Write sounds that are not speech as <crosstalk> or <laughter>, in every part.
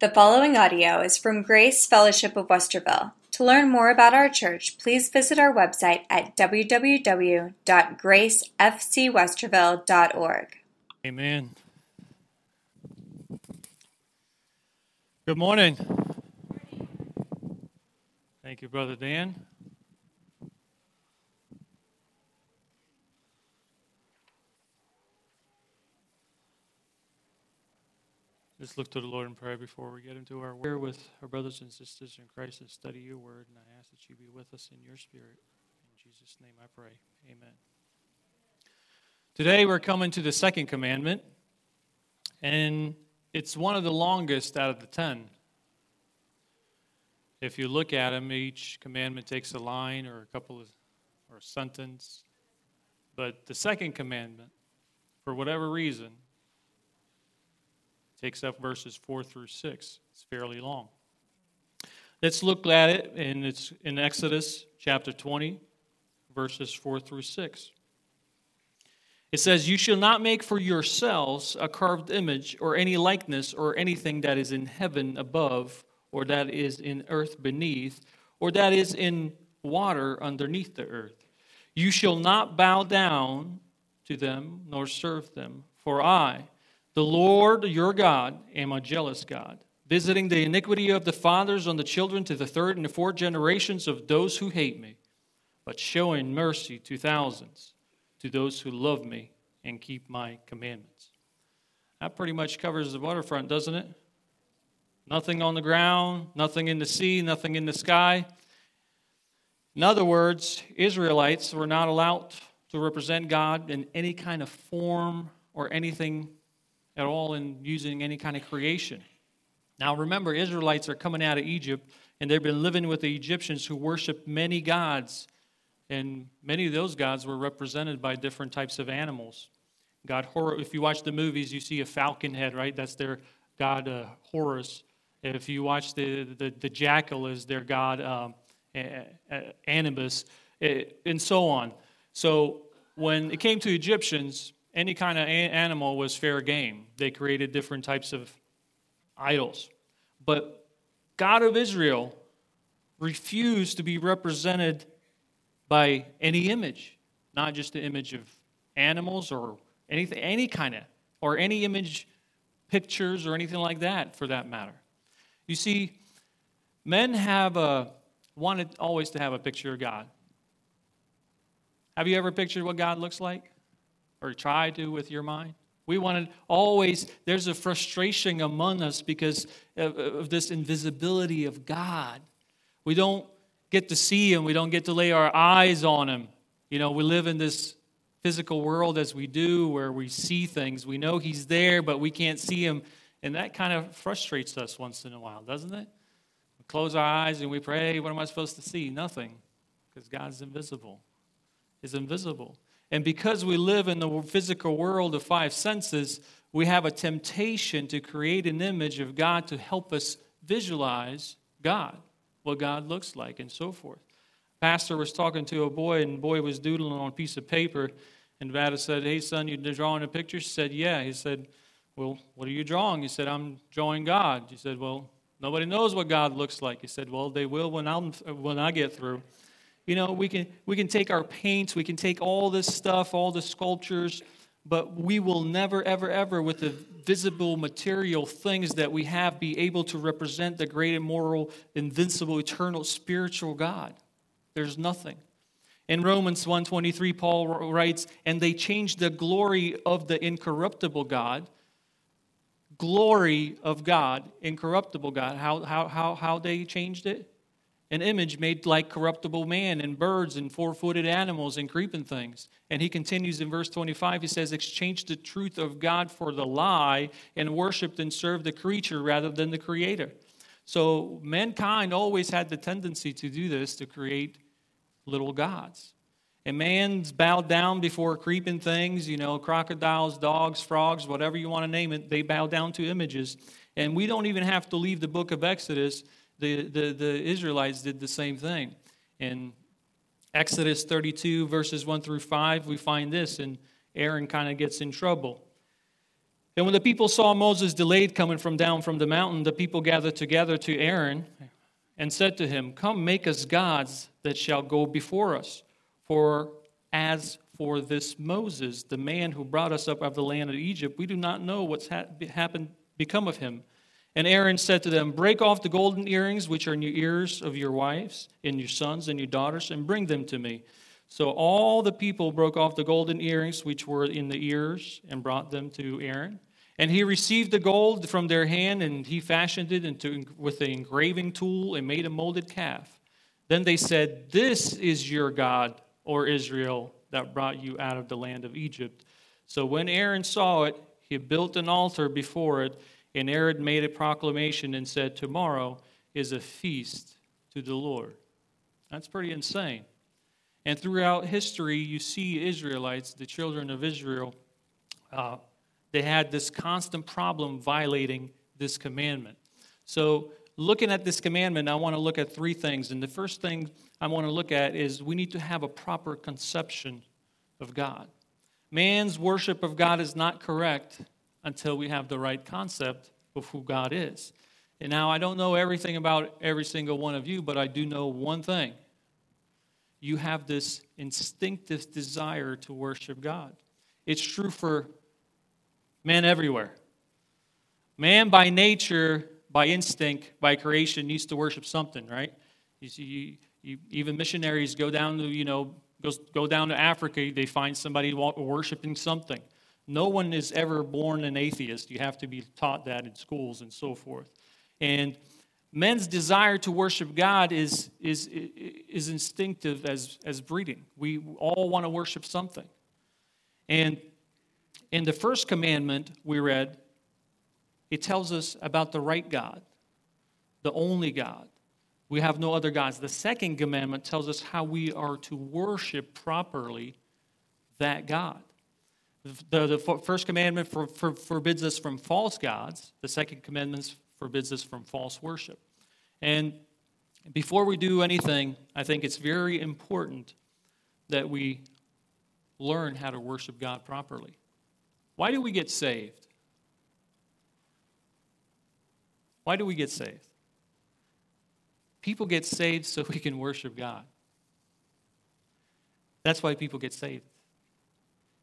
The following audio is from Grace Fellowship of Westerville. To learn more about our church, please visit our website at www.gracefcwesterville.org. Amen. Good morning. Thank you, Brother Dan. Let's look to the Lord in prayer before we get into our word with our brothers and sisters in Christ and study your word. And I ask that you be with us in your spirit. In Jesus' name I pray. Amen. Today we're coming to the second commandment, and it's one of the longest out of the ten. If you look at them, each commandment takes a line or a couple of or a sentence. But the second commandment, for whatever reason, takes up verses 4 through 6. It's fairly long. Let's look at it, and it's in Exodus chapter 20, verses 4 through 6. It says, You shall not make for yourselves a carved image or any likeness or anything that is in heaven above, or that is in earth beneath, or that is in water underneath the earth. You shall not bow down to them nor serve them, for I, the Lord your God am a jealous God, visiting the iniquity of the fathers on the children to the third and the fourth generations of those who hate me, but showing mercy to thousands, to those who love me and keep my commandments. That pretty much covers the waterfront, doesn't it? Nothing on the ground, nothing in the sea, nothing in the sky. In other words, Israelites were not allowed to represent God in any kind of form or anything at all in using any kind of creation. Now, remember, Israelites are coming out of Egypt, and they've been living with the Egyptians who worship many gods, and many of those gods were represented by different types of animals. God, if you watch the movies, you see a falcon head, right? That's their god uh, Horus. If you watch the, the, the jackal, is their god um, Anubis, eh, and so on. So when it came to Egyptians, any kind of animal was fair game. They created different types of idols. But God of Israel refused to be represented by any image, not just the image of animals or anything, any kind of, or any image pictures or anything like that for that matter. You see, men have a, wanted always to have a picture of God. Have you ever pictured what God looks like? Or try to with your mind. We want to always, there's a frustration among us because of, of, this invisibility of God. We don't get to see Him, we don't get to lay our eyes on Him. You know, we live in this physical world as we do where we see things. We know He's there, but we can't see Him. And that kind of frustrates us once in a while, doesn't it? We close our eyes and we pray, what am I supposed to see? Nothing, because God's invisible. Is invisible. And because we live in the physical world of five senses, we have a temptation to create an image of God to help us visualize God, what God looks like, and so forth. Pastor was talking to a boy, and the boy was doodling on a piece of paper. And Vada said, Hey, son, you drawing a picture? He said, Yeah. He said, Well, what are you drawing? He said, I'm drawing God. He said, Well, nobody knows what God looks like. He said, Well, they will when, I'm, when I get through. You know, we can, we can take our paints, we can take all this stuff, all the sculptures, but we will never, ever, ever, with the visible material things that we have, be able to represent the great, immortal, invincible, eternal, spiritual God. There's nothing. In Romans 1:23, Paul writes, "And they changed the glory of the incorruptible God, glory of God, incorruptible God. How how how how they changed it? An image made like corruptible man and birds and four footed animals and creeping things. And he continues in verse 25, he says, Exchange the truth of God for the lie and worshiped and served the creature rather than the creator. So mankind always had the tendency to do this, to create little gods. And man's bowed down before creeping things, you know, crocodiles, dogs, frogs, whatever you want to name it, they bow down to images. And we don't even have to leave the book of Exodus the, the, Israelites did the same thing. In Exodus 32, verses 1 through 5, we find this, and Aaron kind of gets in trouble. And when the people saw Moses delayed coming from down from the mountain, the people gathered together to Aaron and said to him, Come, make us gods that shall go before us. For as for this Moses, the man who brought us up out of the land of Egypt, we do not know what's ha- happened, become of him. And Aaron said to them, Break off the golden earrings which are in your ears of your wives and your sons and your daughters, and bring them to me. So all the people broke off the golden earrings which were in the ears and brought them to Aaron. And he received the gold from their hand, and he fashioned it into, with an engraving tool and made a molded calf. Then they said, This is your God, or Israel, that brought you out of the land of Egypt. So when Aaron saw it, he built an altar before it and Aaron made a proclamation and said, Tomorrow is a feast to the Lord. That's pretty insane. And throughout history, you see Israelites, the children of Israel, uh, they had this constant problem violating this commandment. So, looking at this commandment, I want to look at three things. And the first thing I want to look at is we need to have a proper conception of God. Man's worship of God is not correct until we have the right concept of who God is. And now I don't know everything about every single one of you, but I do know one thing. You have this instinctive desire to worship God. It's true for men everywhere. Man by nature, by instinct, by creation needs to worship something, right? You see, you, you, even missionaries go down to, you know, go, go down to Africa, they find somebody worshiping something. No one is ever born an atheist. You have to be taught that in schools and so forth. And men's desire to worship God is, is, is instinctive as, as breeding. We all want to worship something. And in the first commandment we read, it tells us about the right God, the only God. We have no other gods. The second commandment tells us how we are to worship properly that God. The, the first commandment for, for, forbids us from false gods. The second commandment forbids us from false worship. And before we do anything, I think it's very important that we learn how to worship God properly. Why do we get saved? Why do we get saved? People get saved so we can worship God. That's why people get saved.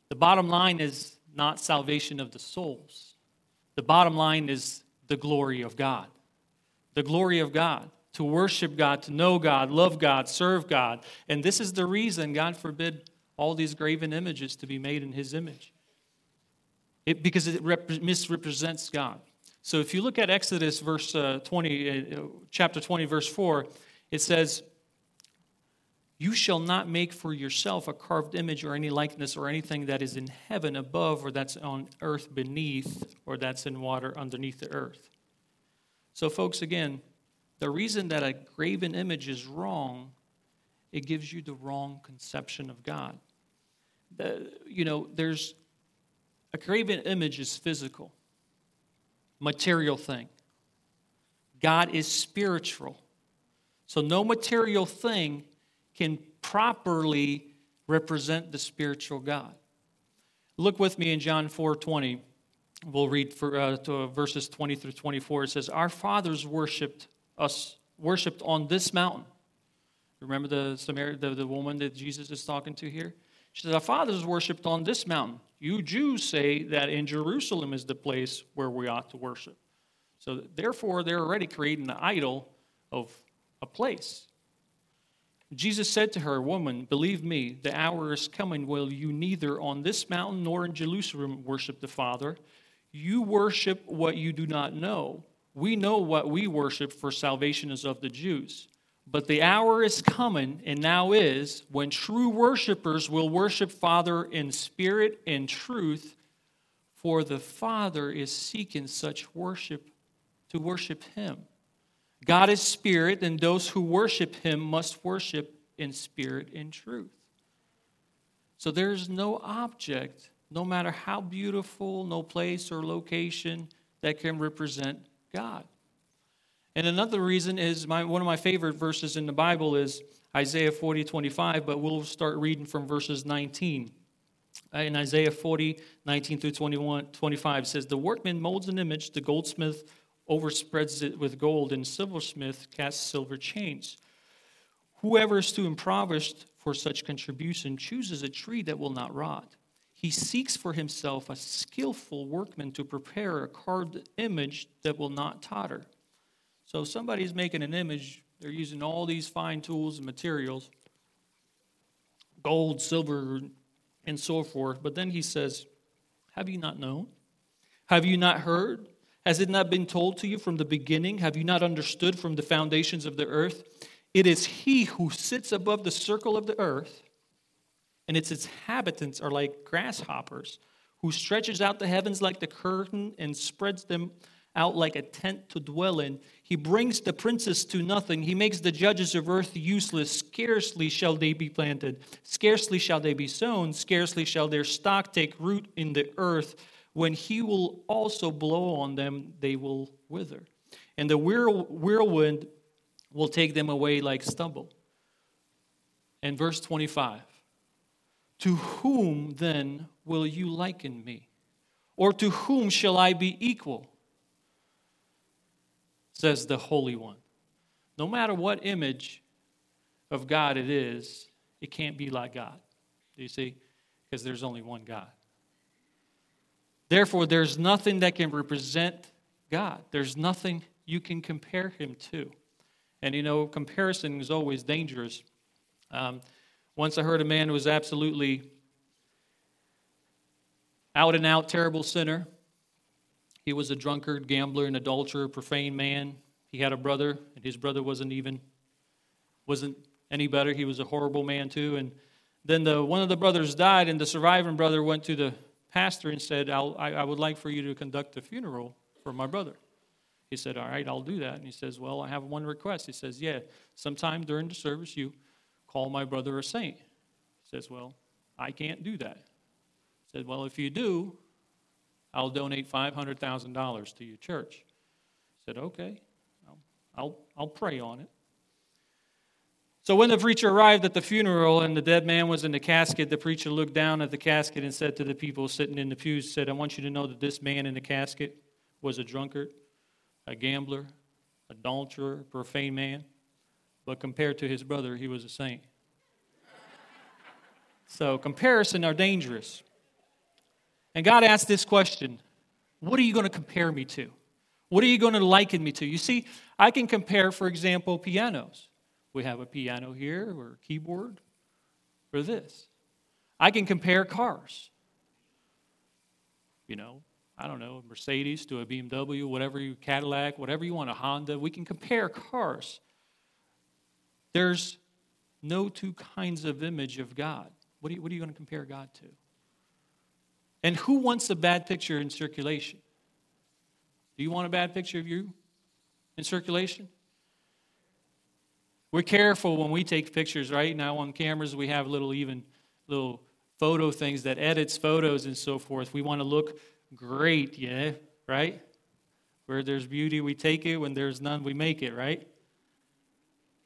The bottom line is not salvation of the souls. The bottom line is the glory of God. The glory of God. To worship God, to know God, love God, serve God. And this is the reason God forbid all these graven images to be made in His image. It, because it rep- misrepresents God. So if you look at Exodus verse uh, 20, uh, chapter 20, verse 4, it says, you shall not make for yourself a carved image or any likeness or anything that is in heaven above or that's on earth beneath or that's in water underneath the earth. So, folks, again, the reason that a graven image is wrong, it gives you the wrong conception of God. The, you know, there's a graven image is physical, material thing. God is spiritual. So, no material thing can properly represent the spiritual God. Look with me in John 4 20. We'll read for, uh, to, verses 20 through 24. It says, Our fathers worshipped us, worshipped on this mountain. Remember the, Samaritan, the, the woman that Jesus is talking to here? She says, Our fathers worshipped on this mountain. You Jews say that in Jerusalem is the place where we ought to worship. So, therefore, they're already creating an idol of a place. Jesus said to her, Woman, believe me, the hour is coming when you neither on this mountain nor in Jerusalem worship the Father. You worship what you do not know. We know what we worship, for salvation is of the Jews. But the hour is coming, and now is, when true worshipers will worship Father in spirit and truth, for the Father is seeking such worship to worship Him. God is spirit, and those who worship him must worship in spirit and truth. So there's no object, no matter how beautiful, no place or location, that can represent God. And another reason is my, one of my favorite verses in the Bible is Isaiah 40 25, but we'll start reading from verses 19. Uh, in Isaiah 40, 19 through 21, 25 says, The workman molds an image, the goldsmith overspreads it with gold, and silversmith casts silver chains. Whoever is too impoverished for such contribution chooses a tree that will not rot. He seeks for himself a skillful workman to prepare a carved image that will not totter. So somebody's making an image, they're using all these fine tools and materials gold, silver, and so forth. But then he says, Have you not known? Have you not heard? Has it not been told to you from the beginning? Have you not understood from the foundations of the earth? It is he who sits above the circle of the earth, and its inhabitants are like grasshoppers, who stretches out the heavens like the curtain and spreads them out like a tent to dwell in. He brings the princes to nothing. He makes the judges of earth useless. Scarcely shall they be planted. Scarcely shall they be sown. Scarcely shall their stock take root in the earth. When he will also blow on them, they will wither. And the whirlwind will take them away like stubble. And verse 25 To whom then will you liken me? Or to whom shall I be equal? says the Holy One. No matter what image of God it is, it can't be like God. Do you see? Because there's only one God. Therefore, there's nothing that can represent God. There's nothing you can compare him to. And you know, comparison is always dangerous. Um, once I heard a man who was absolutely out and out terrible sinner he was a drunkard, gambler, an adulterer, profane man. He had a brother, and his brother wasn't even wasn't any better. He was a horrible man too. And then the one of the brothers died, and the surviving brother went to the pastor and said, I, I would like for you to conduct a funeral for my brother." He said, "All right, I'll do that." And he says, "Well, I have one request." He says, "Yeah, sometime during the service, you call my brother a saint." He says, "Well, I can't do that." He said, "Well, if you do, I'll donate $500,000 to your church. I said, okay, I'll, I'll, I'll pray on it. So when the preacher arrived at the funeral and the dead man was in the casket, the preacher looked down at the casket and said to the people sitting in the pews, said, I want you to know that this man in the casket was a drunkard, a gambler, adulterer, profane man, but compared to his brother, he was a saint. so comparison are dangerous. And God asked this question What are you going to compare me to? What are you going to liken me to? You see, I can compare, for example, pianos. We have a piano here or a keyboard for this. I can compare cars. You know, I don't know, a Mercedes to a BMW, whatever you, Cadillac, whatever you want, a Honda. We can compare cars. There's no two kinds of image of God. What are you, what are you going to compare God to? And who wants a bad picture in circulation? Do you want a bad picture of you in circulation? We're careful when we take pictures, right? Now on cameras we have little even little photo things that edits photos and so forth. We want to look great, yeah, right? Where there's beauty, we take it. When there's none, we make it, right?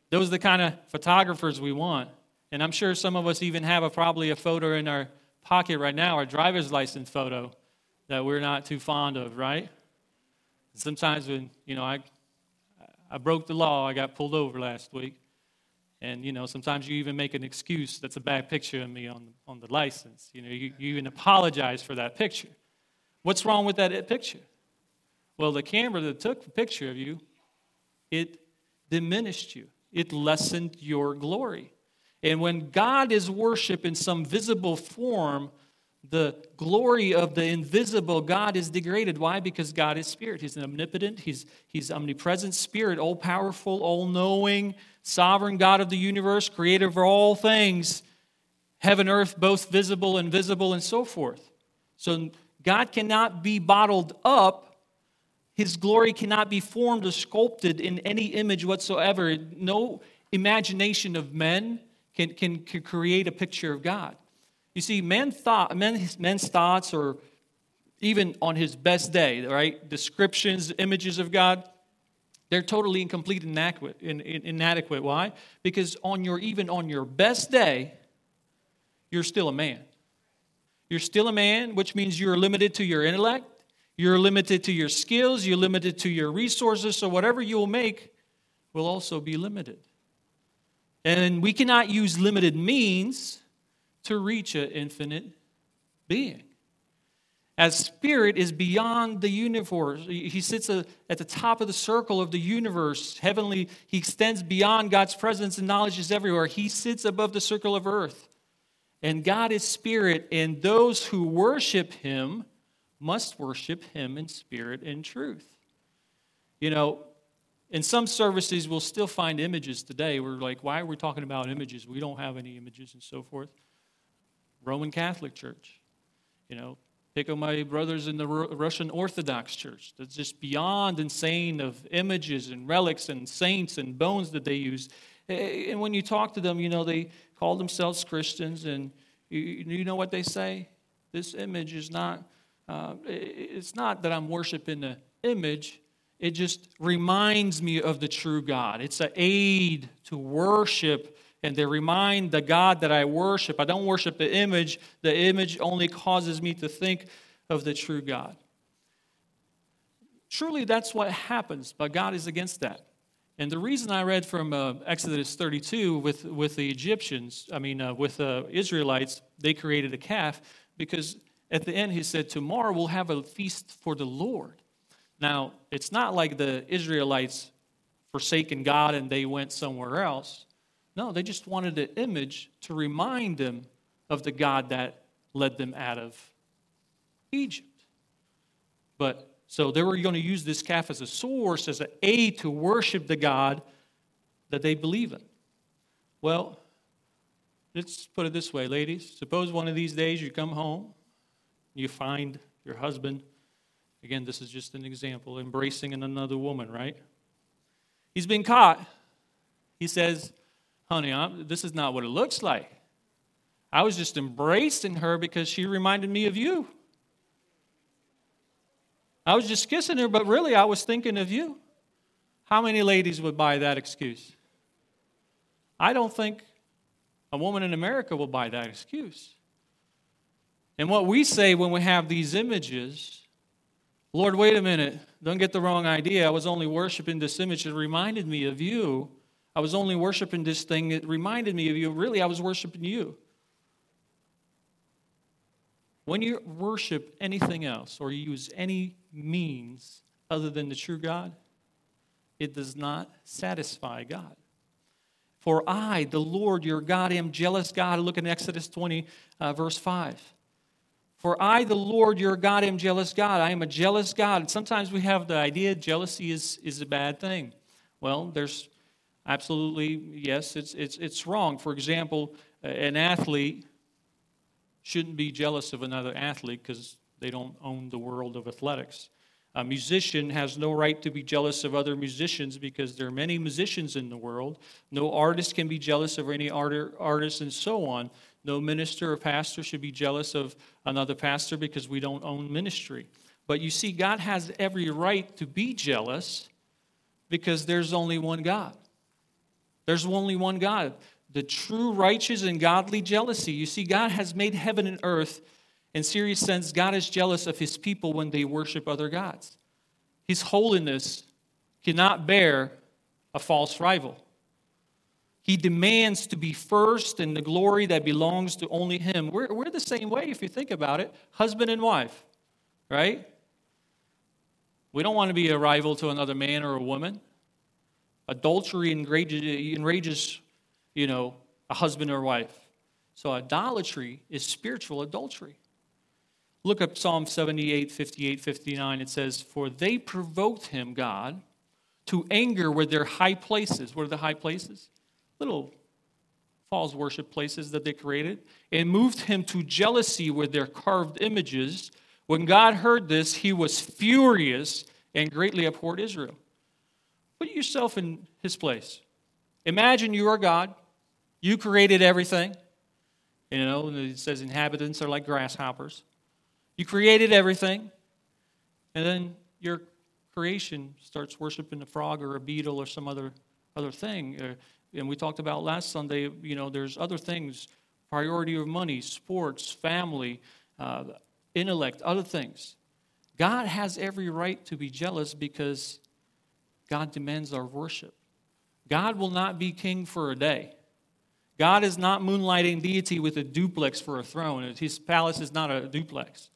Those are the kind of photographers we want. And I'm sure some of us even have a, probably a photo in our pocket right now our driver's license photo that we're not too fond of, right? Sometimes when, you know, I, I broke the law, I got pulled over last week. And, you know, sometimes you even make an excuse that's a bad picture of me on, on the license. You know, you, you even apologize for that picture. What's wrong with that picture? Well, the camera that took the picture of you, it diminished you, it lessened your glory. And when God is worshiped in some visible form, the glory of the invisible God is degraded. Why? Because God is spirit. He's an omnipotent, He's, he's omnipresent spirit, all powerful, all knowing, sovereign God of the universe, creator of all things, heaven, earth, both visible and visible, and so forth. So God cannot be bottled up. His glory cannot be formed or sculpted in any image whatsoever. No imagination of men can, can, can create a picture of God. You see, men thought, men, men's thoughts, or even on his best day, right? Descriptions, images of God, they're totally incomplete and inadequate. inadequate. Why? Because on your even on your best day, you're still a man. You're still a man, which means you're limited to your intellect, you're limited to your skills, you're limited to your resources, so whatever you'll make will also be limited. And we cannot use limited means to reach an infinite being. As spirit is beyond the universe, he sits at the top of the circle of the universe. Heavenly, he extends beyond God's presence and knowledge is everywhere. He sits above the circle of earth. And God is spirit, and those who worship him must worship him in spirit and truth. You know, in some services, we'll still find images today. We're like, why are we talking about images? We don't have any images and so forth. Roman Catholic Church, you know, pick up my brothers in the Russian Orthodox Church. That's just beyond insane of images and relics and saints and bones that they use. And when you talk to them, you know, they call themselves Christians, and you, you know what they say? This image is not, uh, it's not that I'm worshiping the image, it just reminds me of the true God. It's an aid to worship, and they remind the God that I worship. I don't worship the image, the image only causes me to think of the true God. Surely that's what happens, but God is against that. And the reason I read from uh, Exodus 32 with, with the Egyptians, I mean, uh, with the uh, Israelites, they created a calf because at the end he said, Tomorrow we'll have a feast for the Lord. Now, it's not like the Israelites forsaken God and they went somewhere else. No, they just wanted an image to remind them of the God that led them out of Egypt. But so they were going to use this calf as a source, as an aid to worship the God that they believe in. Well, let's put it this way, ladies. Suppose one of these days you come home, you find your husband, again, this is just an example, embracing another woman, right? He's been caught. He says, Honey, I'm, this is not what it looks like. I was just embracing her because she reminded me of you. I was just kissing her, but really I was thinking of you. How many ladies would buy that excuse? I don't think a woman in America will buy that excuse. And what we say when we have these images, Lord, wait a minute, don't get the wrong idea. I was only worshiping this image. It reminded me of you. I was only worshiping this thing. It reminded me of you. Really, I was worshiping you. When you worship anything else or you use any means other than the true God, it does not satisfy God. For I, the Lord your God, am jealous God. Look in Exodus 20, uh, verse 5. For I, the Lord your God, am jealous God. I am a jealous God. sometimes we have the idea jealousy is, is a bad thing. Well, there's absolutely, yes, it's, it's, it's wrong. For example, an athlete shouldn't be jealous of another athlete because they don't own the world of athletics. A musician has no right to be jealous of other musicians because there are many musicians in the world. No artist can be jealous of any art- artist, and so on. No minister or pastor should be jealous of another pastor because we don't own ministry. But you see, God has every right to be jealous because there's only one God. There's only one God. The true righteous and godly jealousy. You see, God has made heaven and earth in serious sense, God is jealous of his people when they worship other gods. His holiness cannot bear a false rival. He demands to be first in the glory that belongs to only him. We're, we're the same way if you think about it husband and wife, right? We don't want to be a rival to another man or a woman. Adultery enrages, enrages you know, a husband or wife. So idolatry is spiritual adultery. Look up Psalm 78, 58, 59. It says, For they provoked him, God, to anger with their high places. What are the high places? Little false worship places that they created. And moved him to jealousy with their carved images. When God heard this, he was furious and greatly abhorred Israel. Put yourself in his place. Imagine you are God. You created everything. You know, it says inhabitants are like grasshoppers. You created everything, and then your creation starts worshiping a frog or a beetle or some other other thing. Uh, and we talked about last Sunday. You know, there's other things: priority of money, sports, family, uh, intellect, other things. God has every right to be jealous because God demands our worship. God will not be king for a day. God is not moonlighting deity with a duplex for a throne. His palace is not a duplex.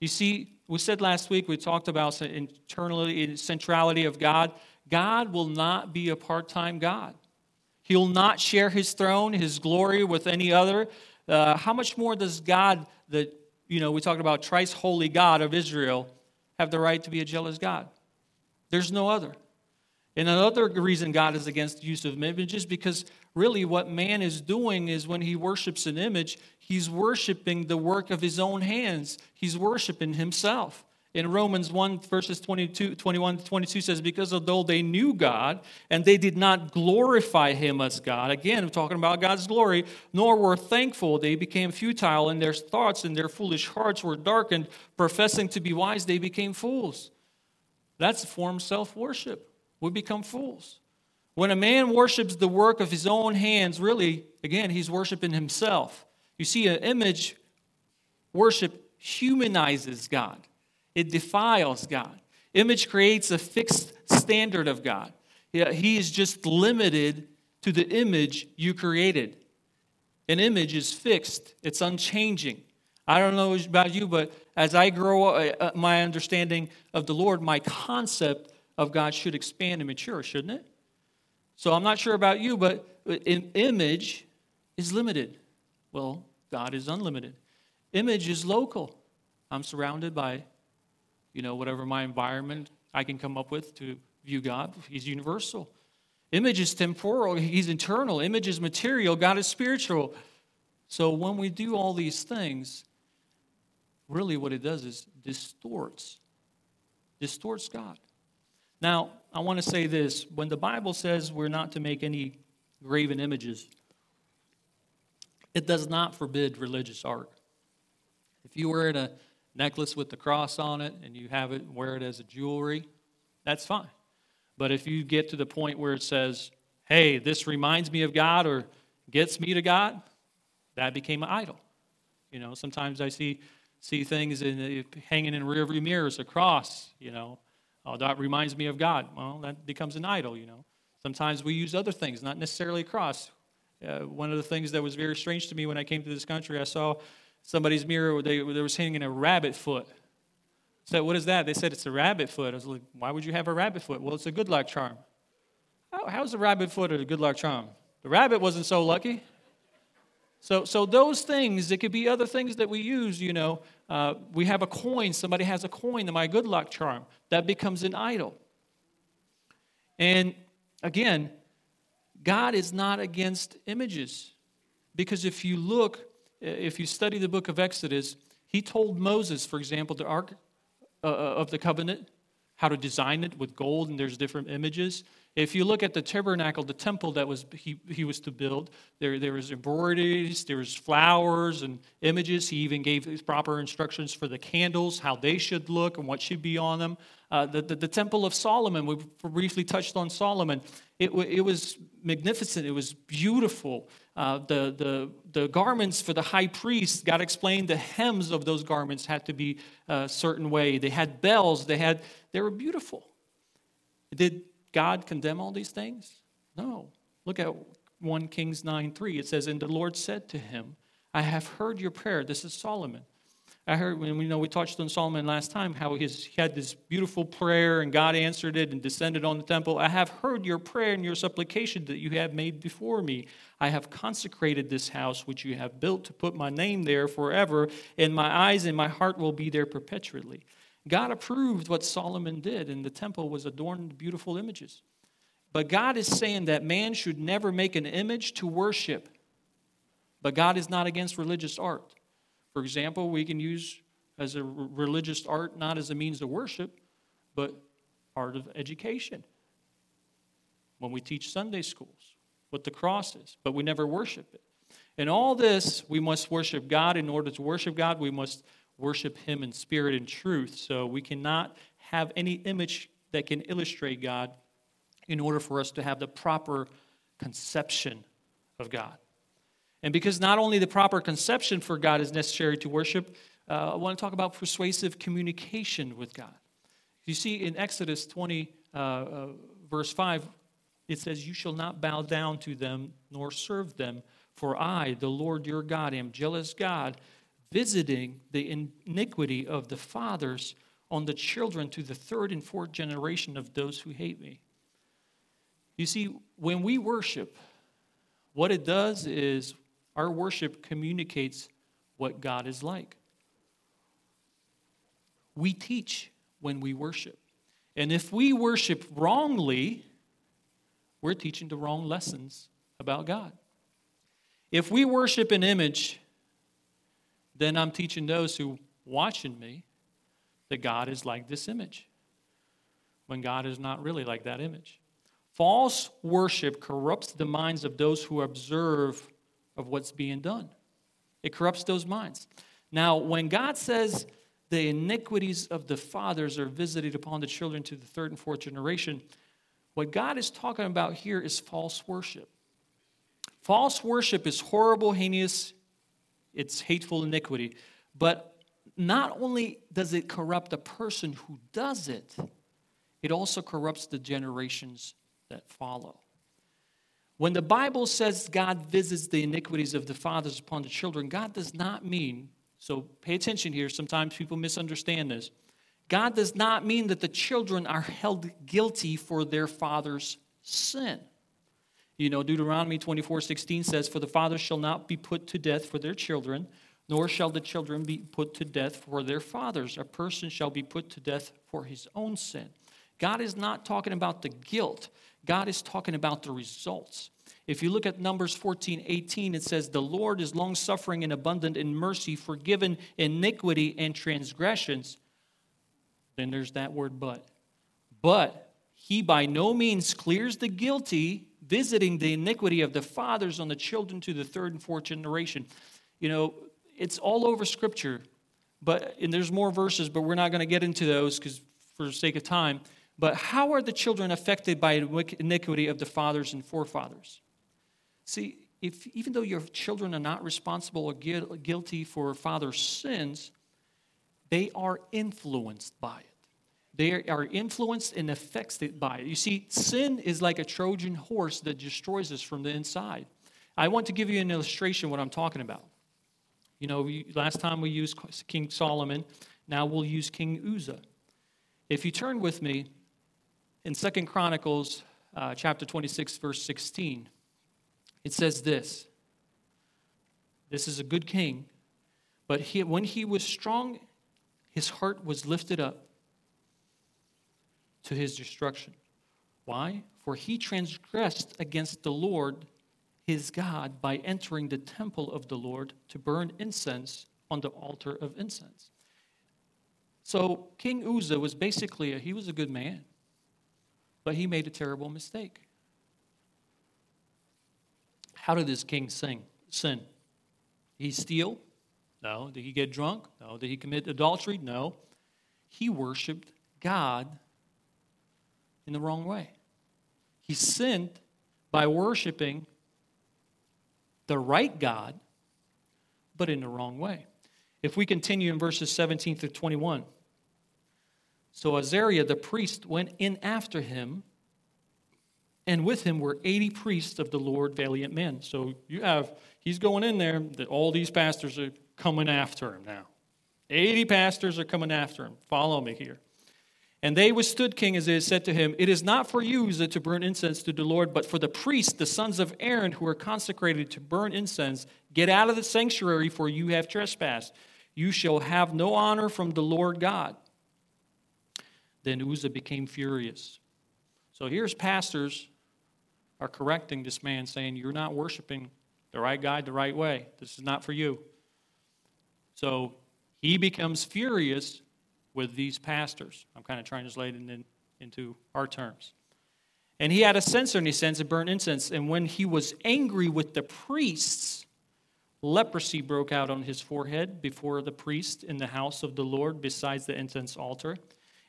You see, we said last week, we talked about internally, centrality of God. God will not be a part time God. He'll not share his throne, his glory with any other. Uh, how much more does God, the, you know, we talked about thrice holy God of Israel, have the right to be a jealous God? There's no other. And another reason God is against the use of images because really what man is doing is when he worships an image, he's worshiping the work of his own hands. He's worshiping himself. In Romans 1, verses 22, 21 to 22 says, Because although they knew God and they did not glorify him as God, again, I'm talking about God's glory, nor were thankful, they became futile, in their thoughts and their foolish hearts were darkened. Professing to be wise, they became fools. That's a form of self worship. We become fools. When a man worships the work of his own hands, really, again, he's worshiping himself. You see, an image worship humanizes God, it defiles God. Image creates a fixed standard of God. He is just limited to the image you created. An image is fixed, it's unchanging. I don't know about you, but as I grow uh, my understanding of the Lord, my concept of God should expand and mature, shouldn't it? So I'm not sure about you, but an image is limited. Well, God is unlimited. Image is local. I'm surrounded by, you know, whatever my environment I can come up with to view God. He's universal. Image is temporal, He's eternal. Image is material, God is spiritual. So when we do all these things, really what it does is distorts, distorts God. Now, I want to say this when the Bible says we're not to make any graven images, it does not forbid religious art. If you wear a necklace with the cross on it and you have it, wear it as a jewelry, that's fine. But if you get to the point where it says, hey, this reminds me of God or gets me to God, that became an idol. You know, sometimes I see see things in, hanging in rearview mirrors, a cross, you know, Oh, that reminds me of God. Well, that becomes an idol, you know. Sometimes we use other things, not necessarily a cross. Uh, one of the things that was very strange to me when I came to this country, I saw somebody's mirror, they, they was hanging a rabbit foot. I said, What is that? They said, It's a rabbit foot. I was like, Why would you have a rabbit foot? Well, it's a good luck charm. How, how's a rabbit foot a good luck charm? The rabbit wasn't so lucky. So, so those things, it could be other things that we use, you know. Uh, we have a coin, somebody has a coin, my good luck charm. That becomes an idol. And again, God is not against images. Because if you look, if you study the book of Exodus, he told Moses, for example, the Ark uh, uh, of the Covenant, how to design it with gold, and there's different images. If you look at the tabernacle, the temple that was he, he was to build, there, there was embroideries, there was flowers and images. He even gave his proper instructions for the candles, how they should look and what should be on them. Uh, the, the, the, temple of Solomon, we briefly touched on Solomon. It, it was magnificent, it was beautiful. Uh, the, the, the garments for the high priest, God explained the hems of those garments had to be a certain way. They had bells, they, had, they were beautiful. Did God condemn all these things? No. Look at 1 Kings 9 3. It says, And the Lord said to him, I have heard your prayer. This is Solomon. I heard when we know we touched on Solomon last time how his, he had this beautiful prayer and God answered it and descended on the temple. I have heard your prayer and your supplication that you have made before me. I have consecrated this house which you have built to put my name there forever, and my eyes and my heart will be there perpetually. God approved what Solomon did, and the temple was adorned with beautiful images. But God is saying that man should never make an image to worship. But God is not against religious art. For example, we can use as a religious art not as a means of worship, but art of education. When we teach Sunday schools, what the cross is, but we never worship it. In all this, we must worship God. In order to worship God, we must worship Him in spirit and truth. So we cannot have any image that can illustrate God in order for us to have the proper conception of God. And because not only the proper conception for God is necessary to worship, uh, I want to talk about persuasive communication with God. You see, in Exodus 20, uh, uh, verse 5, it says, You shall not bow down to them nor serve them, for I, the Lord your God, am jealous God, visiting the iniquity of the fathers on the children to the third and fourth generation of those who hate me. You see, when we worship, what it does is our worship communicates what God is like. We teach when we worship. And if we worship wrongly, we're teaching the wrong lessons about God. If we worship an image, then I'm teaching those who watching me that God is like this image when God is not really like that image. False worship corrupts the minds of those who observe of what's being done. It corrupts those minds. Now, when God says the iniquities of the fathers are visited upon the children to the third and fourth generation, what God is talking about here is false worship. False worship is horrible, heinous, it's hateful iniquity. But not only does it corrupt the person who does it, it also corrupts the generations that follow. When the Bible says God visits the iniquities of the fathers upon the children, God does not mean, so pay attention here, sometimes people misunderstand this. God does not mean that the children are held guilty for their father's sin. You know, Deuteronomy 24 16 says, For the fathers shall not be put to death for their children, nor shall the children be put to death for their fathers. A person shall be put to death for his own sin. God is not talking about the guilt. God is talking about the results. If you look at Numbers 14, 18, it says, The Lord is long suffering and abundant in mercy, forgiven iniquity and transgressions. Then there's that word but. But he by no means clears the guilty, visiting the iniquity of the fathers on the children to the third and fourth generation. You know, it's all over Scripture, but and there's more verses, but we're not going to get into those because for the sake of time. But how are the children affected by iniquity of the fathers and forefathers? See, if, even though your children are not responsible or guilty for father's sins, they are influenced by it. They are influenced and affected by it. You see, sin is like a Trojan horse that destroys us from the inside. I want to give you an illustration what I'm talking about. You know, last time we used King Solomon, now we'll use King Uzzah. If you turn with me in Second Chronicles uh, chapter 26, verse 16, it says this This is a good king, but he, when he was strong, his heart was lifted up to his destruction. Why? For he transgressed against the Lord his God by entering the temple of the Lord to burn incense on the altar of incense. So King Uzzah was basically a, he was a good man, but he made a terrible mistake. How did this king sing, sin? Did he steal? No. Did he get drunk? No. Did he commit adultery? No. He worshiped God in the wrong way. He sinned by worshiping the right God, but in the wrong way. If we continue in verses 17 through 21. So Azariah the priest went in after him and with him were 80 priests of the Lord, valiant men. So you have, he's going in there, that all these pastors are coming after him now. 80 pastors are coming after him. Follow me here. And they withstood King Uzziah said to him, It is not for you Uzzah, to burn incense to the Lord, but for the priests, the sons of Aaron, who are consecrated to burn incense. Get out of the sanctuary, for you have trespassed. You shall have no honor from the Lord God. Then Uzzah became furious. So here's pastors are correcting this man, saying, You're not worshiping the right God the right way. This is not for you. So he becomes furious with these pastors. I'm kind of it in, into our terms. And he had a censer and he sends a burnt incense. And when he was angry with the priests, leprosy broke out on his forehead before the priest in the house of the Lord, besides the incense altar.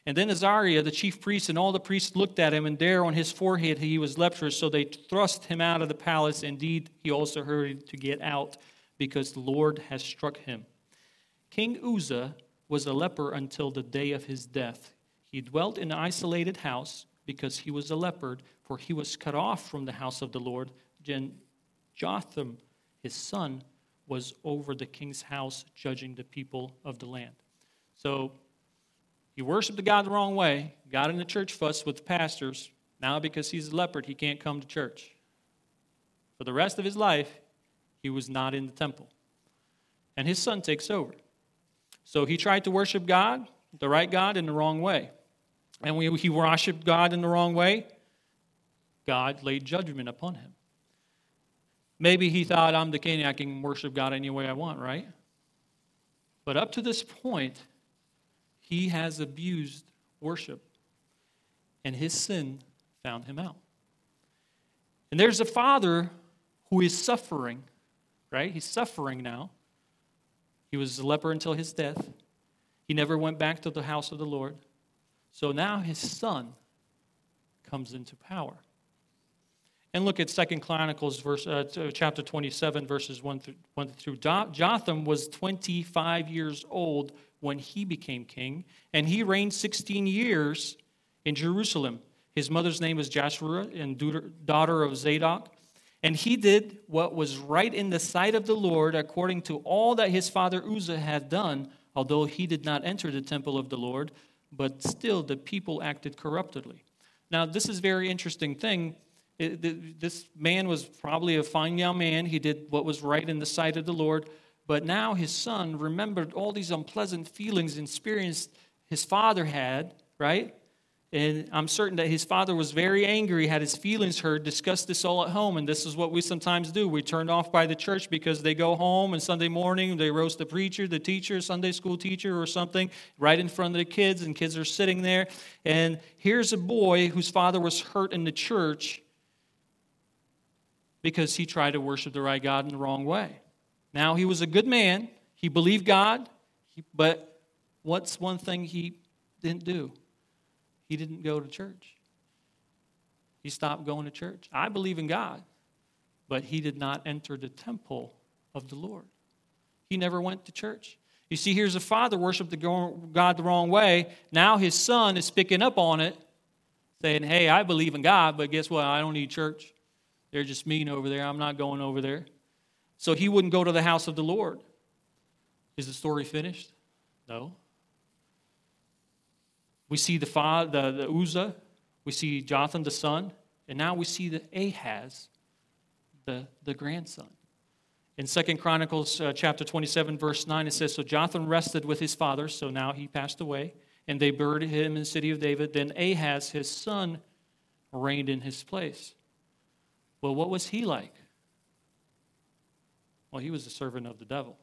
And then Azariah, the chief priest, and all the priests looked at him, and there on his forehead he was leprous. So they thrust him out of the palace. Indeed, he also hurried to get out, because the Lord has struck him. King Uzzah was a leper until the day of his death. He dwelt in an isolated house because he was a leper, for he was cut off from the house of the Lord. Then Jotham, his son, was over the king's house, judging the people of the land. So he worshiped the God the wrong way, got in the church fuss with the pastors. Now, because he's a leper, he can't come to church. For the rest of his life, he was not in the temple. And his son takes over. So he tried to worship God, the right God, in the wrong way. And when he worshiped God in the wrong way, God laid judgment upon him. Maybe he thought, I'm the king, I can worship God any way I want, right? But up to this point, he has abused worship, and his sin found him out. And there's a father who is suffering, right? He's suffering now. He was a leper until his death. He never went back to the house of the Lord. So now his son comes into power. And look at Second Chronicles verse, uh, chapter 27, verses 1 through, 1 through. Jotham was 25 years old when he became king, and he reigned 16 years in Jerusalem. His mother's name was Joshua, and daughter of Zadok. And he did what was right in the sight of the Lord, according to all that his father Uzziah had done, although he did not enter the temple of the Lord, but still the people acted corruptly. Now, this is a very interesting thing. This man was probably a fine young man. He did what was right in the sight of the Lord, but now his son remembered all these unpleasant feelings and experience his father had, right? And I'm certain that his father was very angry, had his feelings hurt, discussed this all at home. And this is what we sometimes do. We turn off by the church because they go home and Sunday morning they roast the preacher, the teacher, Sunday school teacher, or something right in front of the kids, and kids are sitting there. And here's a boy whose father was hurt in the church because he tried to worship the right God in the wrong way. Now, he was a good man. He believed God, but what's one thing he didn't do? He didn't go to church. He stopped going to church. I believe in God, but he did not enter the temple of the Lord. He never went to church. You see, here's a father worshiped the God the wrong way. Now his son is picking up on it, saying, Hey, I believe in God, but guess what? I don't need church. They're just mean over there. I'm not going over there. So he wouldn't go to the house of the Lord. Is the story finished? No. We see the, father, the, the Uzziah, we see Jotham the son, and now we see the Ahaz, the, the grandson. In Second Chronicles uh, chapter 27, verse 9, it says, So Jotham rested with his father, so now he passed away, and they buried him in the city of David. Then Ahaz, his son, reigned in his place. Well, what was he like? Well, he was a servant of the devil.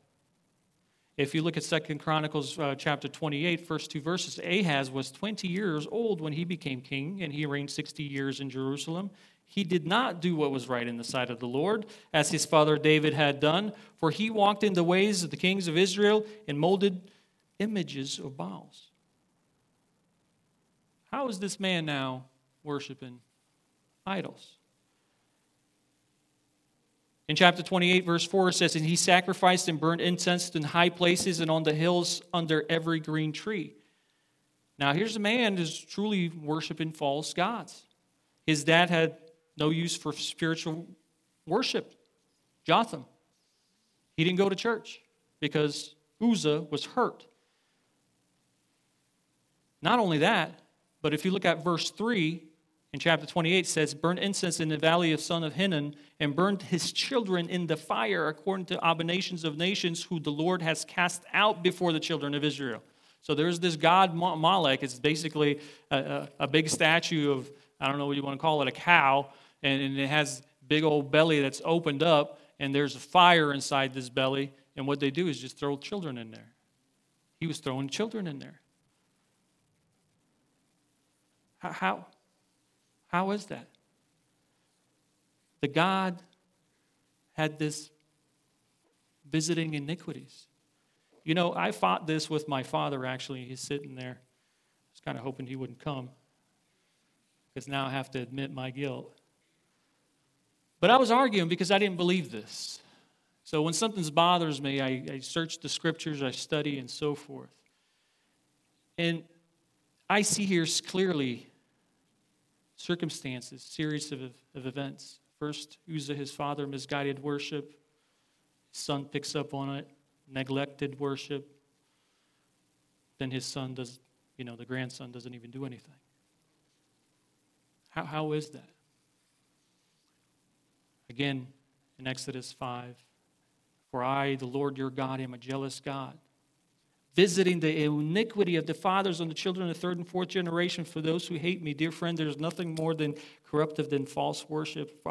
If you look at Second Chronicles uh, chapter 28, first two verses, Ahaz was 20 years old when he became king, and he reigned 60 years in Jerusalem. He did not do what was right in the sight of the Lord, as his father David had done, for he walked in the ways of the kings of Israel and molded images of Baals. How is this man now worshiping idols? In chapter 28, verse 4, it says, And he sacrificed and burned incense in high places and on the hills under every green tree. Now, here's a man who's truly worshiping false gods. His dad had no use for spiritual worship, Jotham. He didn't go to church because Uzziah was hurt. Not only that, but if you look at verse 3, in chapter 28 says, burned incense in the valley of son of Hinnom, and burned his children in the fire, according to abominations of nations who the Lord has cast out before the children of Israel. So there's this god Molech. It's basically a, a, a big statue of, I don't know what you want to call it, a cow, and, and it has big old belly that's opened up, and there's a fire inside this belly, and what they do is just throw children in there. He was throwing children in there. How, how, is that? The God had this visiting iniquities. You know, I fought this with my father actually. He's sitting there. kind of hoping he wouldn't come because now I have to admit my guilt. But I was arguing because I didn't believe this. So when something bothers me, I, I search the scriptures, I study, and so forth. And I see here clearly circumstances, series of, of events. First, Uzziah, his father, misguided worship. His son picks up on it, neglected worship. Then his son does, you know, the grandson doesn't even do anything. How, how is that? Again, in Exodus 5 For I, the Lord your God, am a jealous God, visiting the iniquity of the fathers on the children of the third and fourth generation for those who hate me. Dear friend, there's nothing more than corruptive than false worship.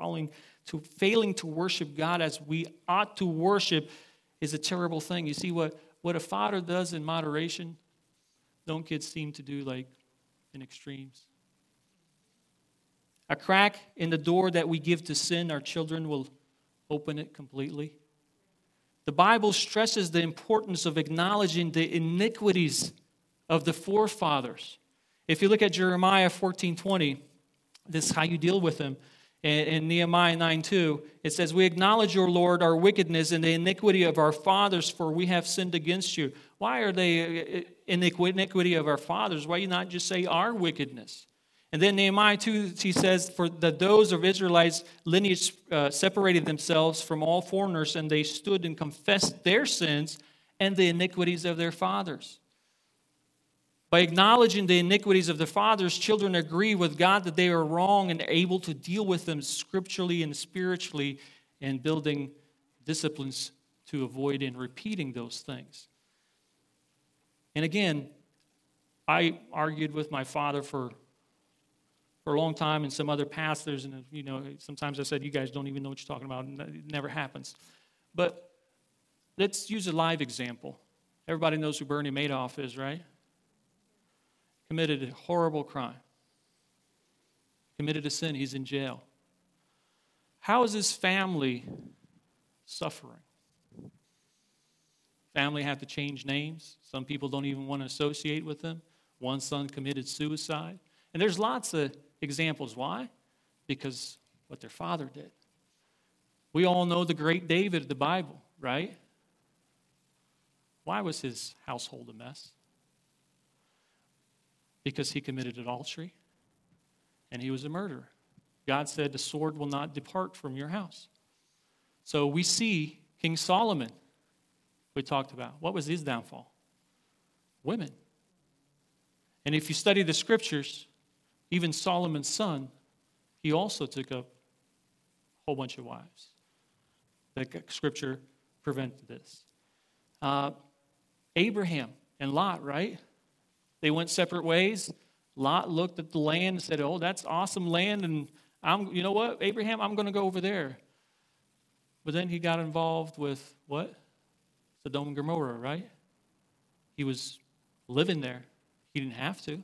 To, failing to worship God as we ought to worship is a terrible thing. You see, what, what a father does in moderation, don't kids seem to do like in extremes? A crack in the door that we give to sin, our children will open it completely. The Bible stresses the importance of acknowledging the iniquities of the forefathers. If you look at Jeremiah 14 20, this is how you deal with them. In Nehemiah 9 2, it says, We acknowledge, your Lord, our wickedness and the iniquity of our fathers, for we have sinned against you. Why are they uh, iniquity of our fathers? Why you not just say our wickedness? And then Nehemiah 2, he says, For that those of Israelites' lineage uh, separated themselves from all foreigners, and they stood and confessed their sins and the iniquities of their fathers. By acknowledging the iniquities of the fathers, children agree with God that they are wrong and able to deal with them scripturally and spiritually and building disciplines to avoid and repeating those things. And again, I argued with my father for for a long time and some other pastors and you know sometimes i said you guys don't even know what you're talking about and it never happens. But let's use a live example. Everybody knows who bernie madoff is right? Committed a horrible crime. Committed a sin. He's in jail. How is his family suffering? Family have to change names. Some people don't even want to associate with them. One son committed suicide. And there's lots of examples. Why? Because what their father did. We all know the great David of the Bible, right? Why was his household a mess? Because he committed adultery and he was a murderer. God said, The sword will not depart from your house. So we see King Solomon, we talked about. What was his downfall? Women. And if you study the scriptures, even Solomon's son, he also took up a whole bunch of wives. The scripture prevented this. Uh, Abraham and Lot, right? They went separate ways. Lot looked at the land and said, "Oh, that's awesome land, and I'm, you know what, Abraham, I'm going to go over there." But then he got involved with what? Sodom and Gomorrah, right? He was living there. He didn't have to.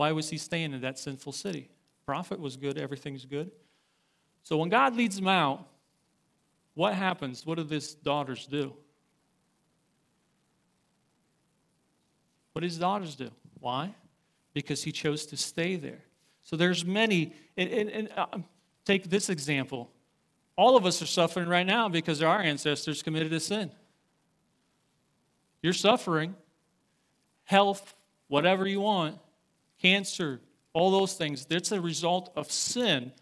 Why was he staying in that sinful city? Prophet was good, everything's good. So when God leads him out, what happens? What do his daughters do? What do his daughters do? Why? Because he chose to stay there. So there's many, and, and, and uh, take this example. All of us are suffering right now because our ancestors committed a sin. You're suffering, health, whatever you want, cancer, all those things, that's a result of sin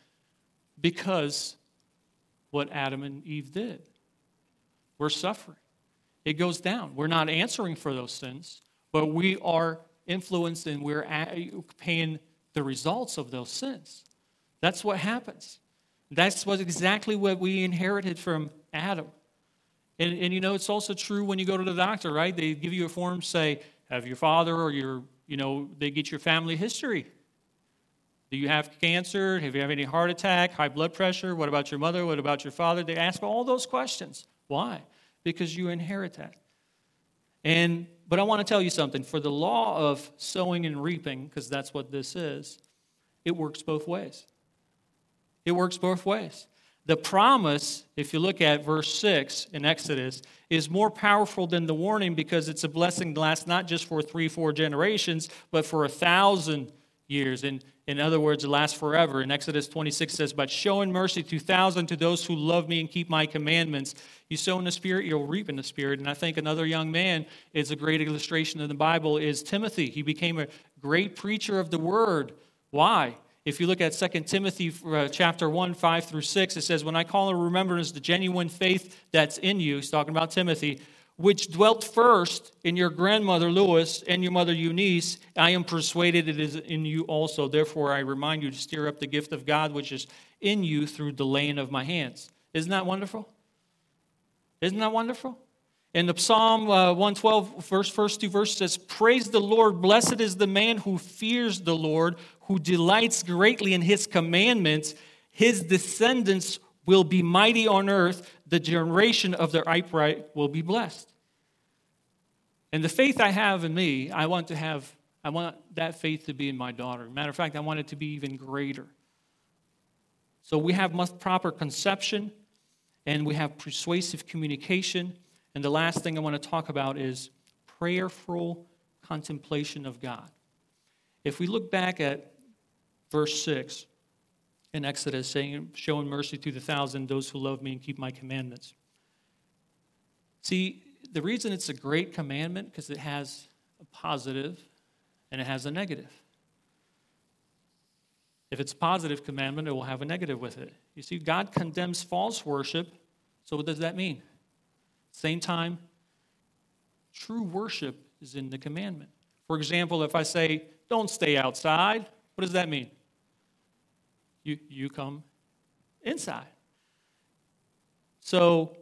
because what Adam and Eve did. We're suffering. It goes down. We're not answering for those sins, but we are influenced and we're paying the results of those sins. That's what happens. That's what exactly what we inherited from Adam. And, and you know, it's also true when you go to the doctor, right? They give you a form, say, have your father or your you know, they get your family history. Do you have cancer? Have you had any heart attack, high blood pressure? What about your mother? What about your father? They ask all those questions. Why? Because you inherit that. And but I want to tell you something. For the law of sowing and reaping, because that's what this is, it works both ways. It works both ways. The promise, if you look at verse 6 in Exodus, is more powerful than the warning because it's a blessing that lasts not just for three, four generations, but for a thousand years. And in other words, it lasts forever. In Exodus 26 says, But showing mercy to thousand to those who love me and keep my commandments. You sow in the Spirit, you'll reap in the Spirit. And I think another young man is a great illustration in the Bible is Timothy. He became a great preacher of the word. Why? If you look at 2 Timothy uh, chapter 1, 5 through 6, it says, When I call in remembrance the genuine faith that's in you, he's talking about Timothy, which dwelt first in your grandmother Lois and your mother Eunice, I am persuaded it is in you also. Therefore, I remind you to stir up the gift of God which is in you through the laying of my hands. Isn't that wonderful? Isn't that wonderful? In the Psalm uh, 112, verse, first two verses says, Praise the Lord, blessed is the man who fears the Lord, who delights greatly in his commandments. His descendants will be mighty on earth. The generation of the upright will be blessed. And the faith I have in me, I want to have, I want that faith to be in my daughter. Matter of fact, I want it to be even greater. So we have proper conception and we have persuasive communication and the last thing I want to talk about is prayerful contemplation of God. If we look back at verse 6 in Exodus, saying, showing mercy to the thousand, those who love me and keep my commandments. See, the reason it's a great commandment because it has a positive and it has a negative. If it's a positive commandment, it will have a negative with it. You see, God condemns false worship. So, what does that mean? Same time, true worship is in the commandment. For example, if I say, don't stay outside, what does that mean? You, you come inside. So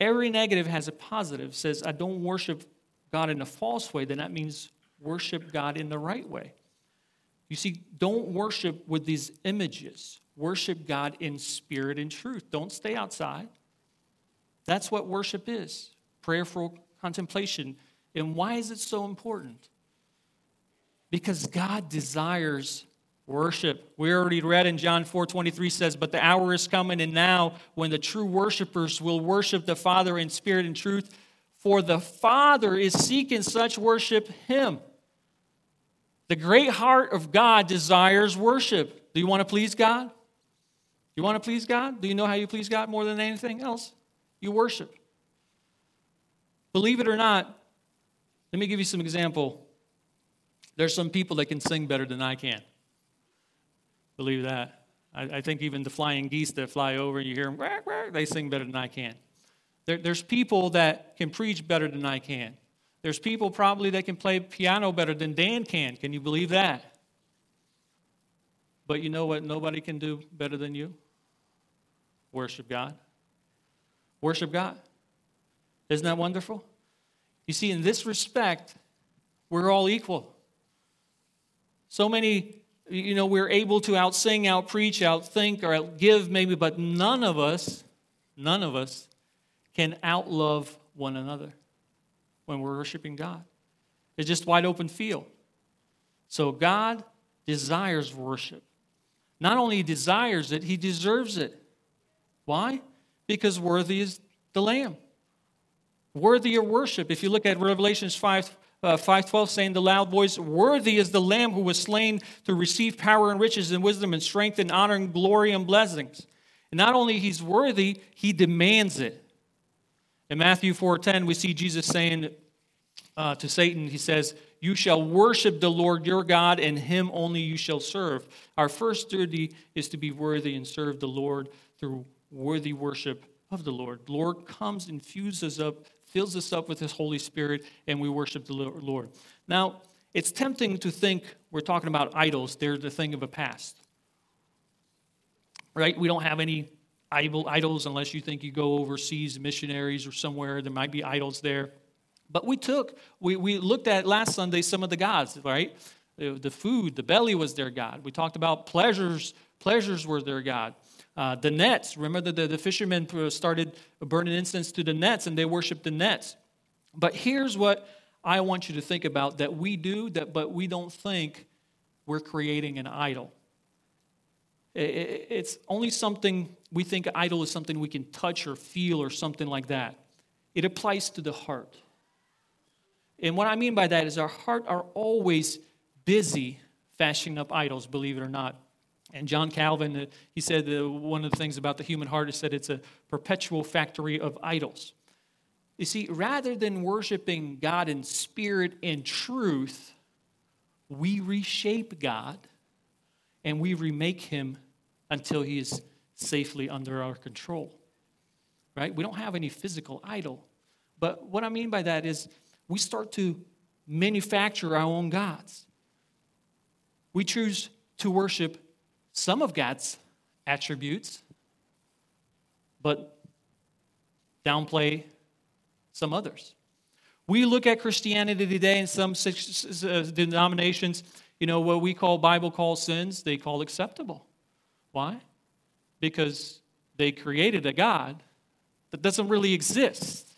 every negative has a positive. Says, I don't worship God in a false way, then that means worship God in the right way. You see, don't worship with these images. Worship God in spirit and truth. Don't stay outside. That's what worship is prayerful contemplation. And why is it so important? Because God desires worship. We already read in John 4 23 says, But the hour is coming, and now when the true worshipers will worship the Father in spirit and truth, for the Father is seeking such worship Him. The great heart of God desires worship. Do you want to please God? Do You want to please God? Do you know how you please God more than anything else? You worship. Believe it or not, let me give you some example. There's some people that can sing better than I can. Believe that. I, I think even the flying geese that fly over and you hear them, quack, quack, they sing better than I can. There, there's people that can preach better than I can. There's people probably that can play piano better than Dan can. Can you believe that? But you know what nobody can do better than you? Worship God. Worship God. Isn't that wonderful? You see, in this respect, we're all equal. So many, you know, we're able to outsing, outpreach, outthink, or outgive maybe, but none of us, none of us can outlove one another when we're worshiping God. It's just wide open field. So God desires worship. Not only desires it, he deserves it. Why? Because worthy is the Lamb. Worthy of worship. If you look at Revelations 5, uh, 512 saying the loud voice, Worthy is the Lamb who was slain to receive power and riches and wisdom and strength and honor and glory and blessings. And not only he's worthy, he demands it. In Matthew 4.10, we see Jesus saying uh, to Satan, he says, You shall worship the Lord your God, and him only you shall serve. Our first duty is to be worthy and serve the Lord through worthy worship of the Lord. Lord comes, infuses us up, fills us up with His Holy Spirit, and we worship the Lord. Now, it's tempting to think we're talking about idols. They're the thing of the past. Right? We don't have any idols unless you think you go overseas, missionaries or somewhere. There might be idols there. But we took, we, we looked at last Sunday some of the gods, right? The food, the belly was their God. We talked about pleasures, pleasures were their God. Uh, the nets, remember the, the fishermen started burning incense to the nets and they worshiped the nets. But here's what I want you to think about that we do, that, but we don't think we're creating an idol. It's only something we think idol is something we can touch or feel or something like that. It applies to the heart. And what I mean by that is our heart are always busy fashioning up idols, believe it or not. And John Calvin, uh, he said one of the things about the human heart is that it's a perpetual factory of idols. You see, rather than worshiping God in spirit and truth, we reshape God and we remake him until he is safely under our control. Right? We don't have any physical idol. But what I mean by that is we start to manufacture our own gods. We choose to worship some of God's attributes, but downplay some others. We look at Christianity today in some uh, denominations, you know, what we call Bible call sins, they call acceptable. Why? Because they created a God that doesn't really exist.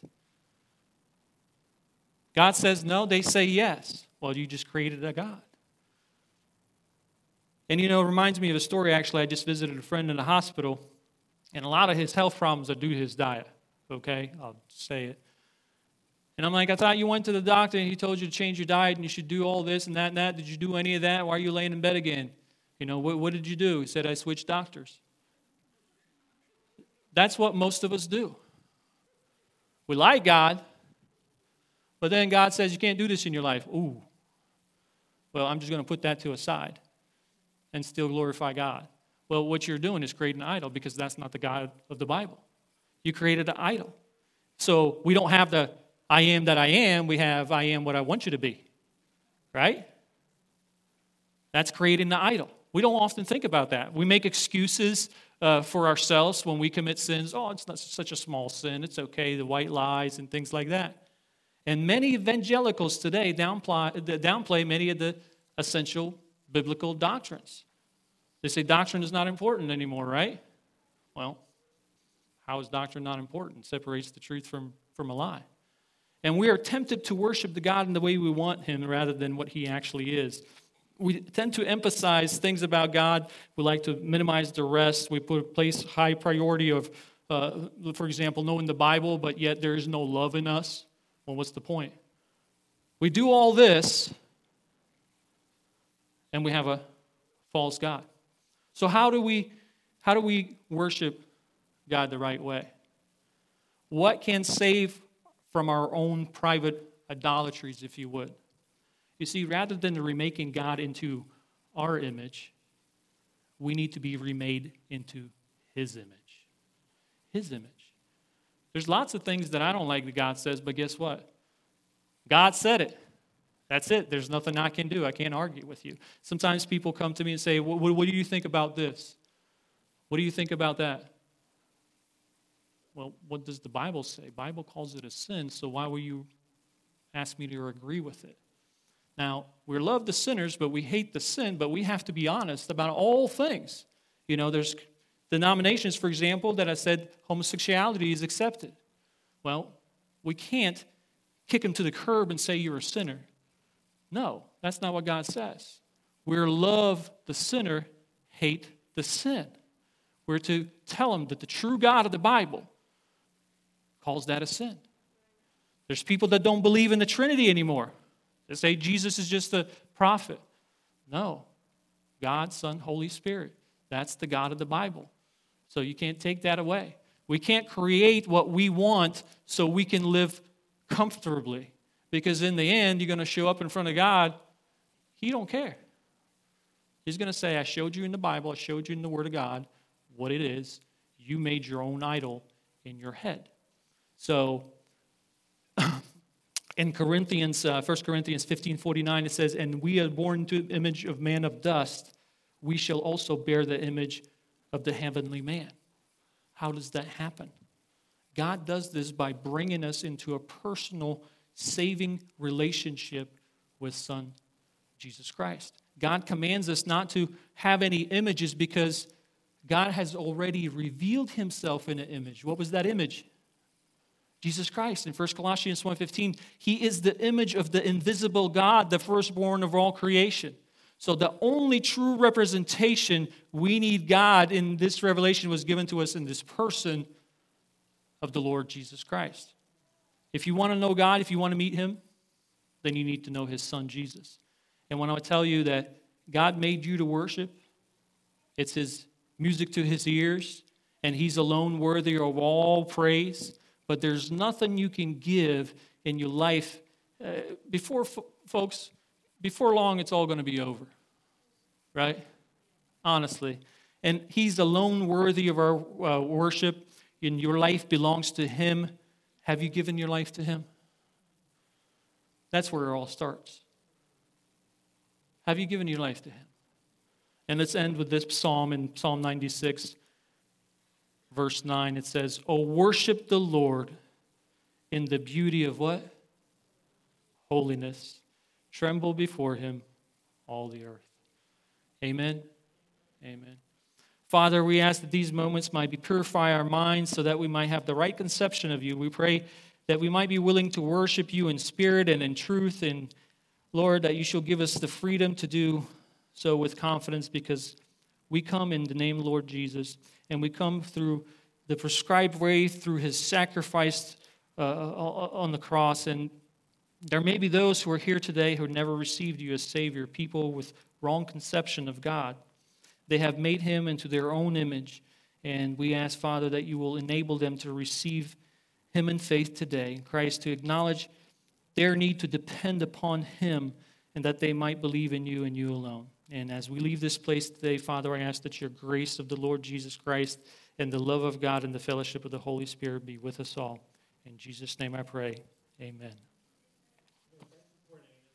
God says no, they say yes. Well, you just created a God. And you know, it reminds me of a story actually. I just visited a friend in the hospital, and a lot of his health problems are due to his diet. Okay, I'll say it. And I'm like, I thought you went to the doctor and he told you to change your diet and you should do all this and that and that. Did you do any of that? Why are you laying in bed again? You know, what, what did you do? He said, I switched doctors. That's what most of us do. We like God, but then God says, You can't do this in your life. Ooh. Well, I'm just going to put that to a side and still glorify God. Well, what you're doing is creating an idol because that's not the God of the Bible. You created an idol. So we don't have the I am that I am, we have I am what I want you to be. Right? That's creating the idol. We don't often think about that. We make excuses uh, for ourselves when we commit sins. Oh, it's not such a small sin. It's okay. The white lies and things like that. And many evangelicals today downplay, downplay many of the essential biblical doctrines. They say doctrine is not important anymore, right? Well, how is doctrine not important? It separates the truth from, from a lie. And we are tempted to worship the God in the way we want him rather than what he actually is. We tend to emphasize things about God. We like to minimize the rest. We put place high priority of, uh, for example, knowing the Bible, but yet there is no love in us. Well, what's the point? We do all this and we have a false God. So how do we how do we worship God the right way? What can save from our own private idolatries, if you would? You see, rather than remaking God into our image, we need to be remade into His image. His image. There's lots of things that I don't like that God says, but guess what? God said it. That's it. There's nothing I can do. I can't argue with you. Sometimes people come to me and say, What, what, do you think about this? What do you think about that? Well, what does the Bible say? Bible calls it a sin, so why will you ask me to agree with it? Now, we love the sinners, but we hate the sin, but we have to be honest about all things. You know, there's denominations, for example, that have said homosexuality is accepted. Well, we can't kick them to the curb and say you're a sinner. No, that's not what God says. We're love the sinner, hate the sin. We're to tell them that the true God of the Bible calls that a sin. There's people that don't believe in the Trinity anymore. They say Jesus is just a prophet. No. God, Son, Holy Spirit. That's the God of the Bible. So you can't take that away. We can't create what we want so we can live comfortably. Because in the end, you're going to show up in front of God. He don't care. He's going to say, I showed you in the Bible, I showed you in the Word of God what it is. You made your own idol in your head. So <laughs> in Corinthians, uh, 1 Corinthians 15 49, it says, And we are born to the image of man of dust, we shall also bear the image of the heavenly man. How does that happen? God does this by bringing us into a personal saving relationship with Son Jesus Christ. God commands us not to have any images because God has already revealed himself in an image. What was that image? Jesus Christ. In 1 Colossians 1:15, he is the image of the invisible God, the firstborn of all creation. So, the only true representation we need God in this revelation was given to us in this person of the Lord Jesus Christ. If you want to know God, if you want to meet Him, then you need to know His Son, Jesus. And when I tell you that God made you to worship, it's His music to His ears, and He's alone worthy of all praise. But there's nothing you can give in your life. Uh, before, folks, before long, it's all going to be over, right? Honestly. And He's alone worthy of our uh, worship, and your life belongs to Him. Have you given your life to Him? That's where it all starts. Have you given your life to Him? And let's end with this psalm in Psalm 96, verse 9. It says, Oh, worship the Lord in the beauty of what? Holiness. Tremble before him, all the earth. Amen. Amen. Father, we ask that these moments might be purify our minds so that we might have the right conception of you. We pray that we might be willing to worship you in spirit and in truth. And Lord, that you shall give us the freedom to do so with confidence because we come in the name of Lord Jesus and we come through the prescribed way through his sacrifice uh, on the cross. And there may be those who are here today who never received you as Savior, people with wrong conception of God. They have made him into their own image. And we ask, Father, that you will enable them to receive him in faith today, Christ, to acknowledge their need to depend upon him and that they might believe in you and you alone. And as we leave this place today, Father, I ask that your grace of the Lord Jesus Christ and the love of God and the fellowship of the Holy Spirit be with us all. In Jesus' name I pray. Amen.